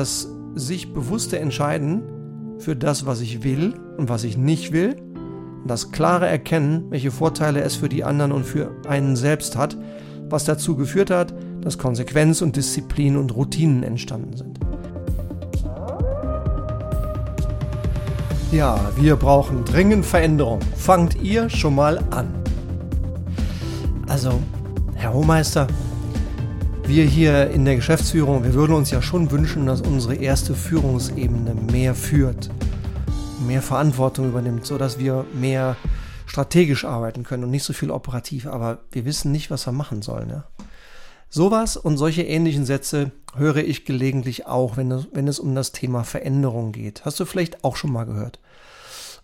das sich bewusste Entscheiden für das, was ich will und was ich nicht will, das klare Erkennen, welche Vorteile es für die anderen und für einen selbst hat, was dazu geführt hat, dass Konsequenz und Disziplin und Routinen entstanden sind. Ja, wir brauchen dringend Veränderung. Fangt ihr schon mal an. Also, Herr Hohmeister, wir hier in der Geschäftsführung, wir würden uns ja schon wünschen, dass unsere erste Führungsebene mehr führt, mehr Verantwortung übernimmt, sodass wir mehr strategisch arbeiten können und nicht so viel operativ. Aber wir wissen nicht, was wir machen sollen. Ja? Sowas und solche ähnlichen Sätze höre ich gelegentlich auch, wenn es, wenn es um das Thema Veränderung geht. Hast du vielleicht auch schon mal gehört.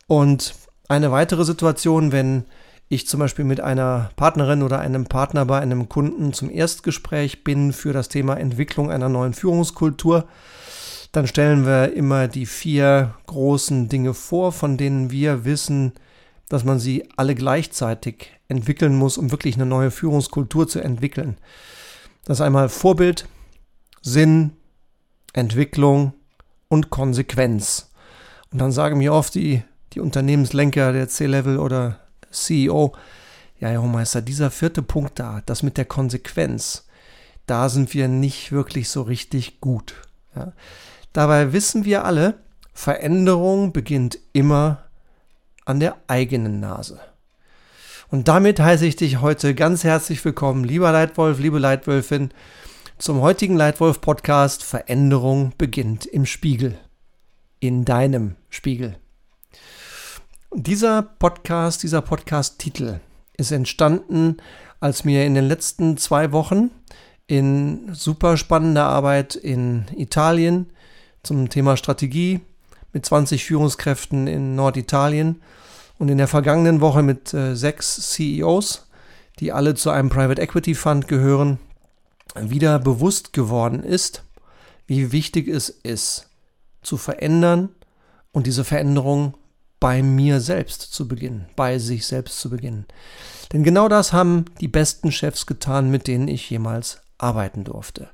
Und eine weitere Situation, wenn ich zum Beispiel mit einer Partnerin oder einem Partner bei einem Kunden zum Erstgespräch bin für das Thema Entwicklung einer neuen Führungskultur, dann stellen wir immer die vier großen Dinge vor, von denen wir wissen, dass man sie alle gleichzeitig entwickeln muss, um wirklich eine neue Führungskultur zu entwickeln. Das ist einmal Vorbild, Sinn, Entwicklung und Konsequenz. Und dann sagen mir oft die, die Unternehmenslenker der C-Level oder CEO, ja, Herr Hohmeister, dieser vierte Punkt da, das mit der Konsequenz, da sind wir nicht wirklich so richtig gut. Ja. Dabei wissen wir alle, Veränderung beginnt immer an der eigenen Nase. Und damit heiße ich dich heute ganz herzlich willkommen, lieber Leitwolf, liebe Leitwölfin, zum heutigen Leitwolf-Podcast Veränderung beginnt im Spiegel. In deinem Spiegel. Dieser Podcast, dieser Podcast-Titel ist entstanden, als mir in den letzten zwei Wochen in super spannender Arbeit in Italien zum Thema Strategie mit 20 Führungskräften in Norditalien und in der vergangenen Woche mit äh, sechs CEOs, die alle zu einem Private Equity Fund gehören, wieder bewusst geworden ist, wie wichtig es ist, zu verändern und diese Veränderung bei mir selbst zu beginnen, bei sich selbst zu beginnen. Denn genau das haben die besten Chefs getan, mit denen ich jemals arbeiten durfte.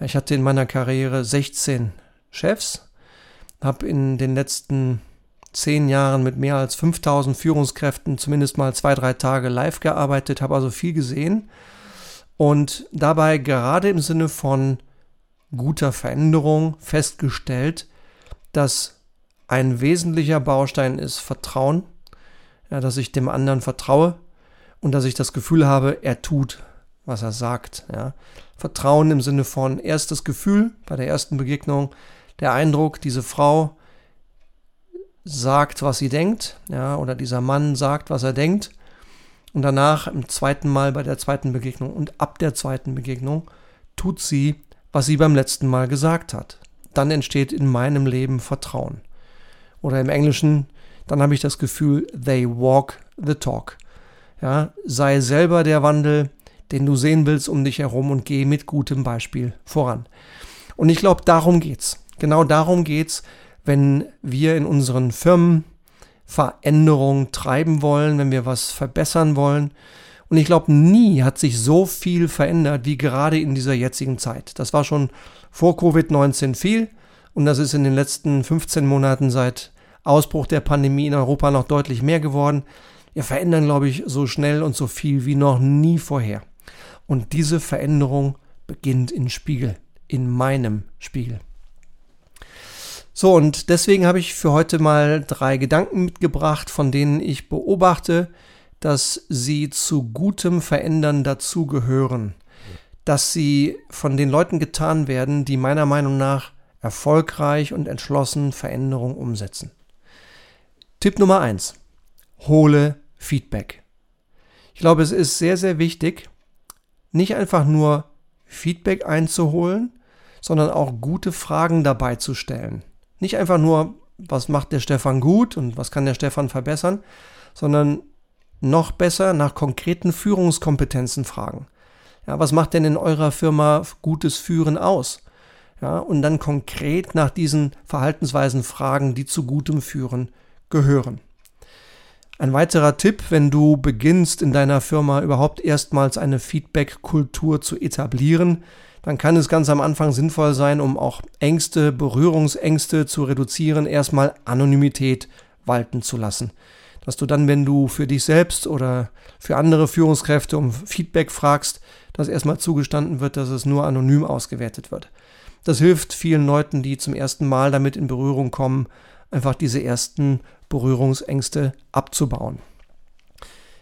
Ich hatte in meiner Karriere 16 Chefs, habe in den letzten zehn Jahren mit mehr als 5000 Führungskräften zumindest mal zwei, drei Tage live gearbeitet, habe also viel gesehen und dabei gerade im Sinne von guter Veränderung festgestellt, dass ein wesentlicher Baustein ist Vertrauen, ja, dass ich dem anderen vertraue und dass ich das Gefühl habe, er tut, was er sagt. Ja. Vertrauen im Sinne von erstes Gefühl bei der ersten Begegnung, der Eindruck, diese Frau sagt, was sie denkt, ja, oder dieser Mann sagt, was er denkt. Und danach, im zweiten Mal bei der zweiten Begegnung und ab der zweiten Begegnung, tut sie, was sie beim letzten Mal gesagt hat. Dann entsteht in meinem Leben Vertrauen. Oder im Englischen, dann habe ich das Gefühl, they walk the talk. Ja, sei selber der Wandel, den du sehen willst um dich herum und geh mit gutem Beispiel voran. Und ich glaube, darum geht's. Genau darum geht's, wenn wir in unseren Firmen Veränderungen treiben wollen, wenn wir was verbessern wollen. Und ich glaube, nie hat sich so viel verändert wie gerade in dieser jetzigen Zeit. Das war schon vor Covid-19 viel und das ist in den letzten 15 Monaten seit Ausbruch der Pandemie in Europa noch deutlich mehr geworden. Wir verändern, glaube ich, so schnell und so viel wie noch nie vorher. Und diese Veränderung beginnt im Spiegel, in meinem Spiegel. So, und deswegen habe ich für heute mal drei Gedanken mitgebracht, von denen ich beobachte, dass sie zu gutem Verändern dazugehören. Dass sie von den Leuten getan werden, die meiner Meinung nach erfolgreich und entschlossen Veränderungen umsetzen. Tipp Nummer eins: Hole Feedback. Ich glaube, es ist sehr, sehr wichtig, nicht einfach nur Feedback einzuholen, sondern auch gute Fragen dabei zu stellen. Nicht einfach nur, was macht der Stefan gut und was kann der Stefan verbessern, sondern noch besser nach konkreten Führungskompetenzen fragen. Ja, was macht denn in eurer Firma gutes Führen aus? Ja, und dann konkret nach diesen Verhaltensweisen fragen, die zu gutem Führen gehören. Ein weiterer Tipp, wenn du beginnst in deiner Firma überhaupt erstmals eine Feedback-Kultur zu etablieren, dann kann es ganz am Anfang sinnvoll sein, um auch Ängste, Berührungsängste zu reduzieren, erstmal Anonymität walten zu lassen. Dass du dann, wenn du für dich selbst oder für andere Führungskräfte um Feedback fragst, dass erstmal zugestanden wird, dass es nur anonym ausgewertet wird. Das hilft vielen Leuten, die zum ersten Mal damit in Berührung kommen, einfach diese ersten Berührungsängste abzubauen.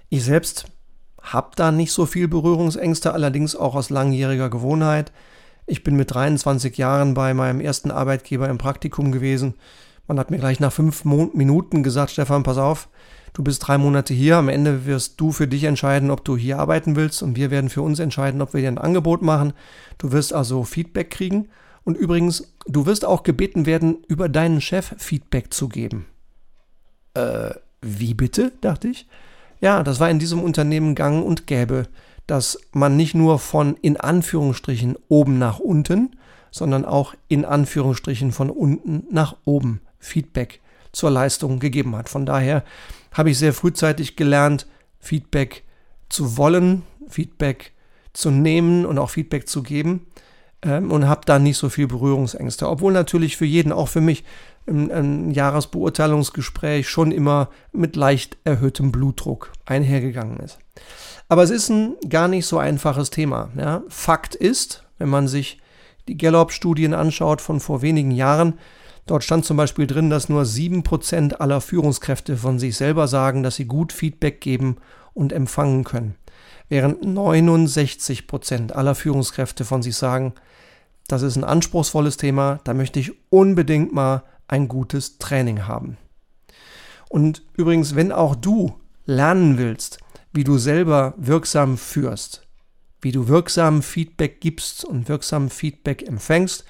Ich selbst habe da nicht so viel Berührungsängste, allerdings auch aus langjähriger Gewohnheit. Ich bin mit 23 Jahren bei meinem ersten Arbeitgeber im Praktikum gewesen. Man hat mir gleich nach fünf Mo Minuten gesagt, Stefan, pass auf, du bist drei Monate hier, am Ende wirst du für dich entscheiden, ob du hier arbeiten willst und wir werden für uns entscheiden, ob wir dir ein Angebot machen. Du wirst also Feedback kriegen und übrigens, du wirst auch gebeten werden, über deinen Chef Feedback zu geben. Äh, wie bitte? dachte ich. Ja, das war in diesem Unternehmen gang und gäbe, dass man nicht nur von in Anführungsstrichen oben nach unten, sondern auch in Anführungsstrichen von unten nach oben Feedback zur Leistung gegeben hat. Von daher habe ich sehr frühzeitig gelernt, Feedback zu wollen, Feedback zu nehmen und auch Feedback zu geben ähm, und habe da nicht so viel Berührungsängste. Obwohl natürlich für jeden, auch für mich, ein, ein Jahresbeurteilungsgespräch schon immer mit leicht erhöhtem Blutdruck einhergegangen ist. Aber es ist ein gar nicht so einfaches Thema. Ja. Fakt ist, wenn man sich die Gallup-Studien anschaut von vor wenigen Jahren, dort stand zum Beispiel drin, dass nur 7% aller Führungskräfte von sich selber sagen, dass sie gut Feedback geben und empfangen können. Während 69% aller Führungskräfte von sich sagen, das ist ein anspruchsvolles Thema, da möchte ich unbedingt mal ein gutes Training haben. Und übrigens, wenn auch du lernen willst, wie du selber wirksam führst, wie du wirksam Feedback gibst und wirksam Feedback empfängst,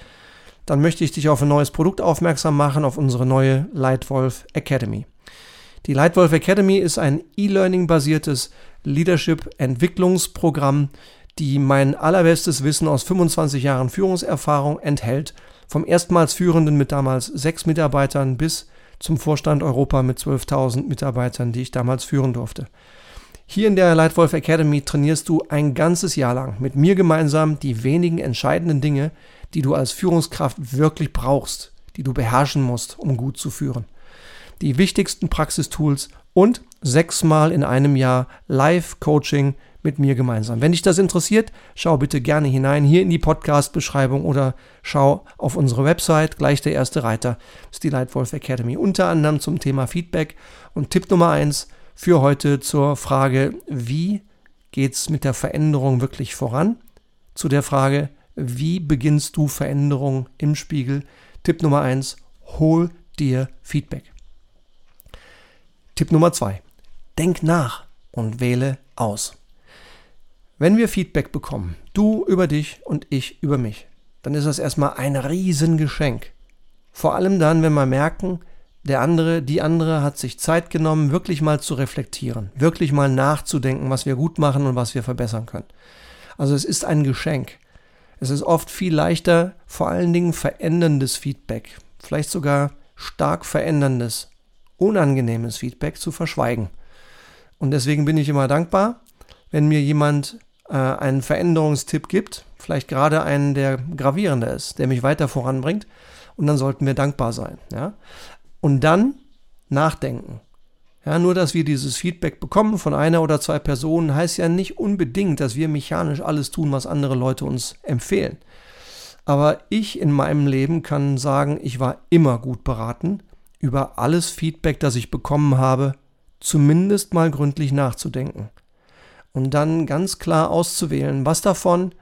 dann möchte ich dich auf ein neues Produkt aufmerksam machen, auf unsere neue Lightwolf Academy. Die Lightwolf Academy ist ein E-Learning-basiertes Leadership-Entwicklungsprogramm, die mein allerbestes Wissen aus 25 Jahren Führungserfahrung enthält vom erstmals Führenden mit damals sechs Mitarbeitern bis zum Vorstand Europa mit 12.000 Mitarbeitern, die ich damals führen durfte. Hier in der Lightwolf Academy trainierst du ein ganzes Jahr lang mit mir gemeinsam die wenigen entscheidenden Dinge, die du als Führungskraft wirklich brauchst, die du beherrschen musst, um gut zu führen. Die wichtigsten Praxistools und sechsmal in einem Jahr Live-Coaching mit mir gemeinsam. Wenn dich das interessiert, schau bitte gerne hinein hier in die Podcast-Beschreibung oder schau auf unsere Website. Gleich der erste Reiter ist die Lightwolf Academy. Unter anderem zum Thema Feedback. Und Tipp Nummer eins für heute zur Frage, wie geht es mit der Veränderung wirklich voran? Zu der Frage, wie beginnst du Veränderung im Spiegel? Tipp Nummer eins, hol dir Feedback. Tipp Nummer zwei, denk nach und wähle aus. Wenn wir Feedback bekommen, du über dich und ich über mich, dann ist das erstmal ein Riesengeschenk. Vor allem dann, wenn wir merken, der andere, die andere hat sich Zeit genommen, wirklich mal zu reflektieren, wirklich mal nachzudenken, was wir gut machen und was wir verbessern können. Also es ist ein Geschenk. Es ist oft viel leichter, vor allen Dingen veränderndes Feedback, vielleicht sogar stark veränderndes, unangenehmes Feedback zu verschweigen. Und deswegen bin ich immer dankbar, wenn mir jemand äh, einen Veränderungstipp gibt, vielleicht gerade einen, der gravierender ist, der mich weiter voranbringt. Und dann sollten wir dankbar sein. Ja? Und dann nachdenken. Ja, nur dass wir dieses Feedback bekommen von einer oder zwei Personen, heißt ja nicht unbedingt, dass wir mechanisch alles tun, was andere Leute uns empfehlen. Aber ich in meinem Leben kann sagen, ich war immer gut beraten, über alles Feedback, das ich bekommen habe, zumindest mal gründlich nachzudenken und dann ganz klar auszuwählen, was davon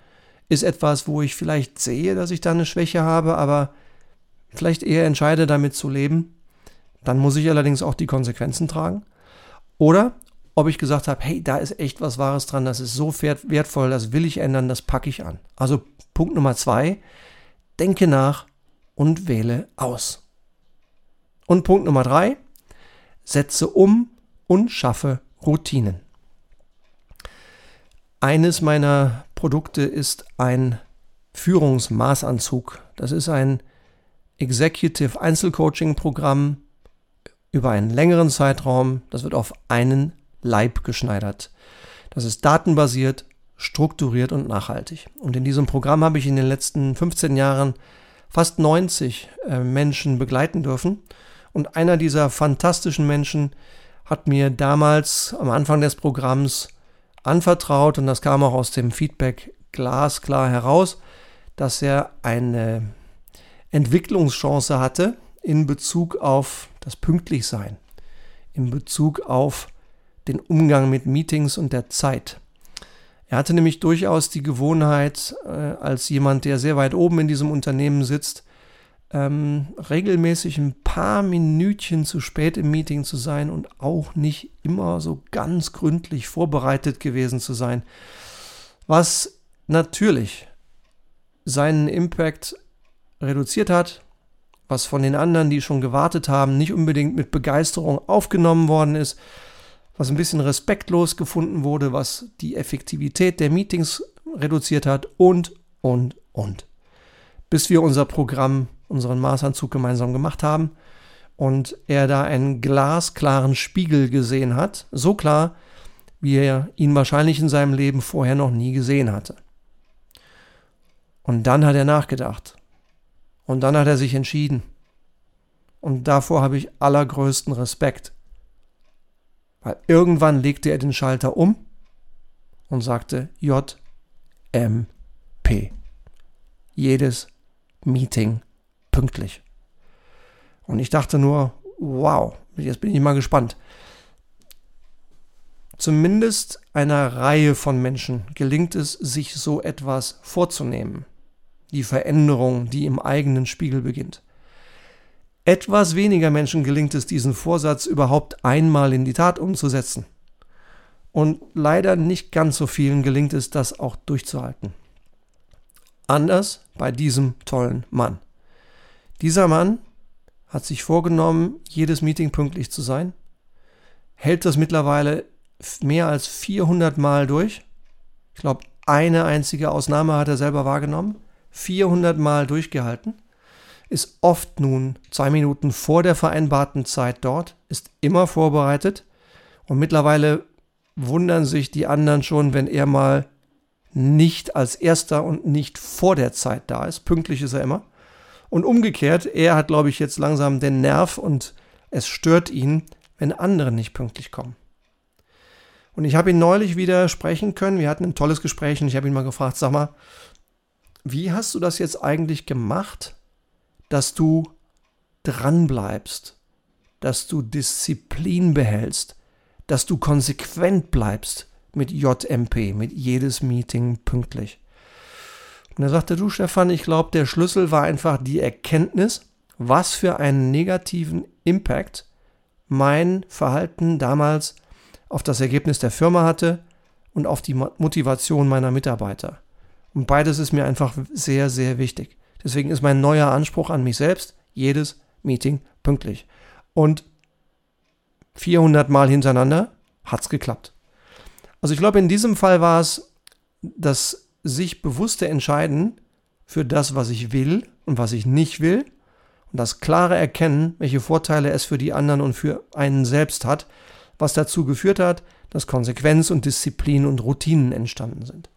ist etwas, wo ich vielleicht sehe, dass ich da eine Schwäche habe, aber vielleicht eher entscheide, damit zu leben. Dann muss ich allerdings auch die Konsequenzen tragen. Oder ob ich gesagt habe, hey, da ist echt was Wahres dran, das ist so wertvoll, das will ich ändern, das packe ich an. Also Punkt Nummer zwei, denke nach und wähle aus. Und Punkt Nummer drei, setze um und schaffe Routinen. Eines meiner Produkte ist ein Führungsmaßanzug. Das ist ein Executive Einzelcoaching Programm über einen längeren Zeitraum. Das wird auf einen Leib geschneidert. Das ist datenbasiert, strukturiert und nachhaltig. Und in diesem Programm habe ich in den letzten 15 Jahren fast 90 äh, Menschen begleiten dürfen. Und einer dieser fantastischen Menschen hat mir damals am Anfang des Programms anvertraut, und das kam auch aus dem Feedback glasklar heraus, dass er eine Entwicklungschance hatte in Bezug auf das Pünktlichsein, in Bezug auf den Umgang mit Meetings und der Zeit. Er hatte nämlich durchaus die Gewohnheit, äh, als jemand, der sehr weit oben in diesem Unternehmen sitzt, ähm, regelmäßig ein paar Minütchen zu spät im Meeting zu sein und auch nicht immer so ganz gründlich vorbereitet gewesen zu sein. Was natürlich seinen Impact reduziert hat, was von den anderen, die schon gewartet haben, nicht unbedingt mit Begeisterung aufgenommen worden ist, was ein bisschen respektlos gefunden wurde, was die Effektivität der Meetings reduziert hat und, und, und. Bis wir unser Programm, unseren Maßanzug gemeinsam gemacht haben und er da einen glasklaren Spiegel gesehen hat, so klar, wie er ihn wahrscheinlich in seinem Leben vorher noch nie gesehen hatte. Und dann hat er nachgedacht. Und dann hat er sich entschieden. Und davor habe ich allergrößten Respekt. Weil irgendwann legte er den Schalter um und sagte J, M, P. Jedes Meeting pünktlich. Und ich dachte nur, wow, jetzt bin ich mal gespannt. Zumindest einer Reihe von Menschen gelingt es, sich so etwas vorzunehmen. Die Veränderung, die im eigenen Spiegel beginnt. Etwas weniger Menschen gelingt es, diesen Vorsatz überhaupt einmal in die Tat umzusetzen. Und leider nicht ganz so vielen gelingt es, das auch durchzuhalten. Anders bei diesem tollen Mann. Dieser Mann hat sich vorgenommen, jedes Meeting pünktlich zu sein, hält das mittlerweile mehr als 400 Mal durch. Ich glaube, eine einzige Ausnahme hat er selber wahrgenommen. 400 Mal durchgehalten ist oft nun zwei Minuten vor der vereinbarten Zeit dort, ist immer vorbereitet und mittlerweile wundern sich die anderen schon, wenn er mal nicht als erster und nicht vor der Zeit da ist. Pünktlich ist er immer. Und umgekehrt, er hat, glaube ich, jetzt langsam den Nerv und es stört ihn, wenn andere nicht pünktlich kommen. Und ich habe ihn neulich wieder sprechen können. Wir hatten ein tolles Gespräch und ich habe ihn mal gefragt, sag mal, wie hast du das jetzt eigentlich gemacht, dass du dran bleibst, dass du Disziplin behältst, dass du konsequent bleibst mit JMP, mit jedes Meeting pünktlich. Und er sagte, du Stefan, ich glaube, der Schlüssel war einfach die Erkenntnis, was für einen negativen Impact mein Verhalten damals auf das Ergebnis der Firma hatte und auf die Motivation meiner Mitarbeiter. Und beides ist mir einfach sehr, sehr wichtig. Deswegen ist mein neuer Anspruch an mich selbst, jedes Meeting pünktlich. Und 400 Mal hintereinander hat's geklappt. Also ich glaube, in diesem Fall war es das sich bewusste Entscheiden für das, was ich will und was ich nicht will und das klare Erkennen, welche Vorteile es für die anderen und für einen selbst hat, was dazu geführt hat, dass Konsequenz und Disziplin und Routinen entstanden sind.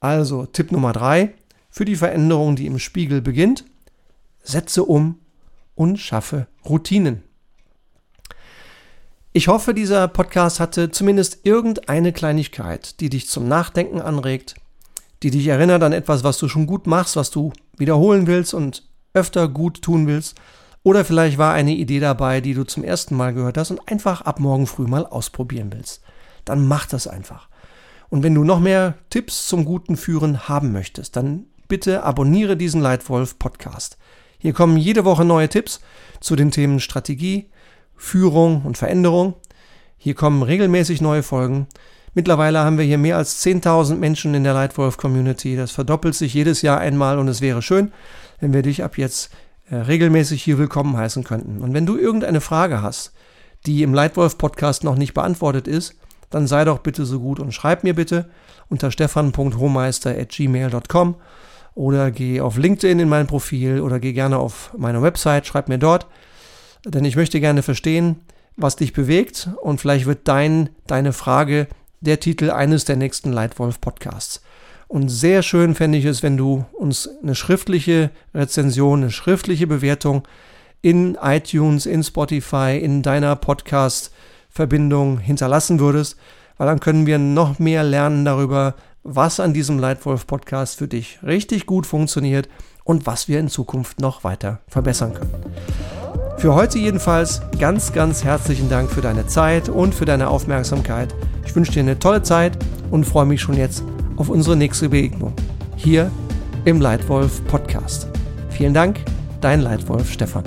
Also Tipp Nummer drei, für die Veränderung, die im Spiegel beginnt, setze um und schaffe Routinen. Ich hoffe, dieser Podcast hatte zumindest irgendeine Kleinigkeit, die dich zum Nachdenken anregt, die dich erinnert an etwas, was du schon gut machst, was du wiederholen willst und öfter gut tun willst. Oder vielleicht war eine Idee dabei, die du zum ersten Mal gehört hast und einfach ab morgen früh mal ausprobieren willst. Dann mach das einfach. Und wenn du noch mehr Tipps zum guten Führen haben möchtest, dann bitte abonniere diesen Leitwolf Podcast. Hier kommen jede Woche neue Tipps zu den Themen Strategie, Führung und Veränderung. Hier kommen regelmäßig neue Folgen. Mittlerweile haben wir hier mehr als 10.000 Menschen in der Leitwolf Community. Das verdoppelt sich jedes Jahr einmal und es wäre schön, wenn wir dich ab jetzt äh, regelmäßig hier willkommen heißen könnten. Und wenn du irgendeine Frage hast, die im Leitwolf Podcast noch nicht beantwortet ist, dann sei doch bitte so gut und schreib mir bitte unter stefan.hohmeister.gmail.com oder geh auf LinkedIn in mein Profil oder geh gerne auf meine Website, schreib mir dort. Denn ich möchte gerne verstehen, was dich bewegt und vielleicht wird dein, deine Frage der Titel eines der nächsten Leitwolf Podcasts. Und sehr schön fände ich es, wenn du uns eine schriftliche Rezension, eine schriftliche Bewertung in iTunes, in Spotify, in deiner Podcast-Verbindung hinterlassen würdest, weil dann können wir noch mehr lernen darüber, was an diesem Leitwolf-Podcast für dich richtig gut funktioniert und was wir in Zukunft noch weiter verbessern können. Für heute jedenfalls ganz, ganz herzlichen Dank für deine Zeit und für deine Aufmerksamkeit. Ich wünsche dir eine tolle Zeit und freue mich schon jetzt auf unsere nächste Begegnung hier im Leitwolf Podcast. Vielen Dank, dein Leitwolf Stefan.